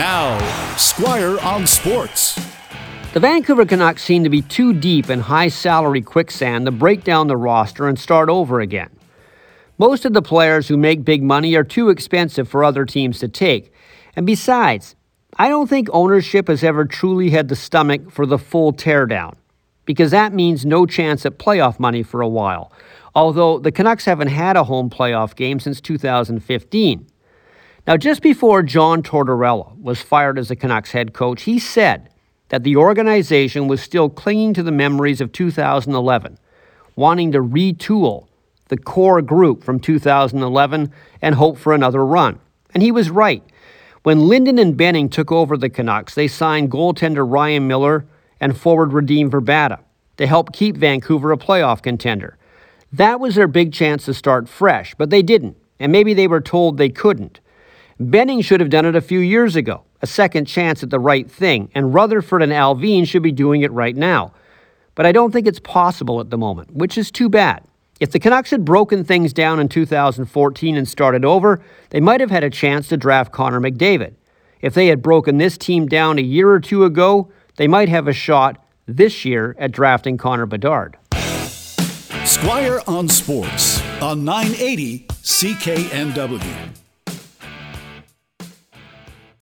Now, Squire on Sports. The Vancouver Canucks seem to be too deep in high salary quicksand to break down the roster and start over again. Most of the players who make big money are too expensive for other teams to take. And besides, I don't think ownership has ever truly had the stomach for the full teardown, because that means no chance at playoff money for a while, although the Canucks haven't had a home playoff game since 2015. Now, just before John Tortorella was fired as the Canucks head coach, he said that the organization was still clinging to the memories of 2011, wanting to retool the core group from 2011 and hope for another run. And he was right. When Linden and Benning took over the Canucks, they signed goaltender Ryan Miller and forward Radim Vrbata to help keep Vancouver a playoff contender. That was their big chance to start fresh, but they didn't, and maybe they were told they couldn't. Benning should have done it a few years ago, a second chance at the right thing, and Rutherford and Allvin should be doing it right now. But I don't think it's possible at the moment, which is too bad. If the Canucks had broken things down in 2014 and started over, they might have had a chance to draft Connor McDavid. If they had broken this team down a year or two ago, they might have a shot this year at drafting Connor Bedard. Squire on Sports on 980 CKNW.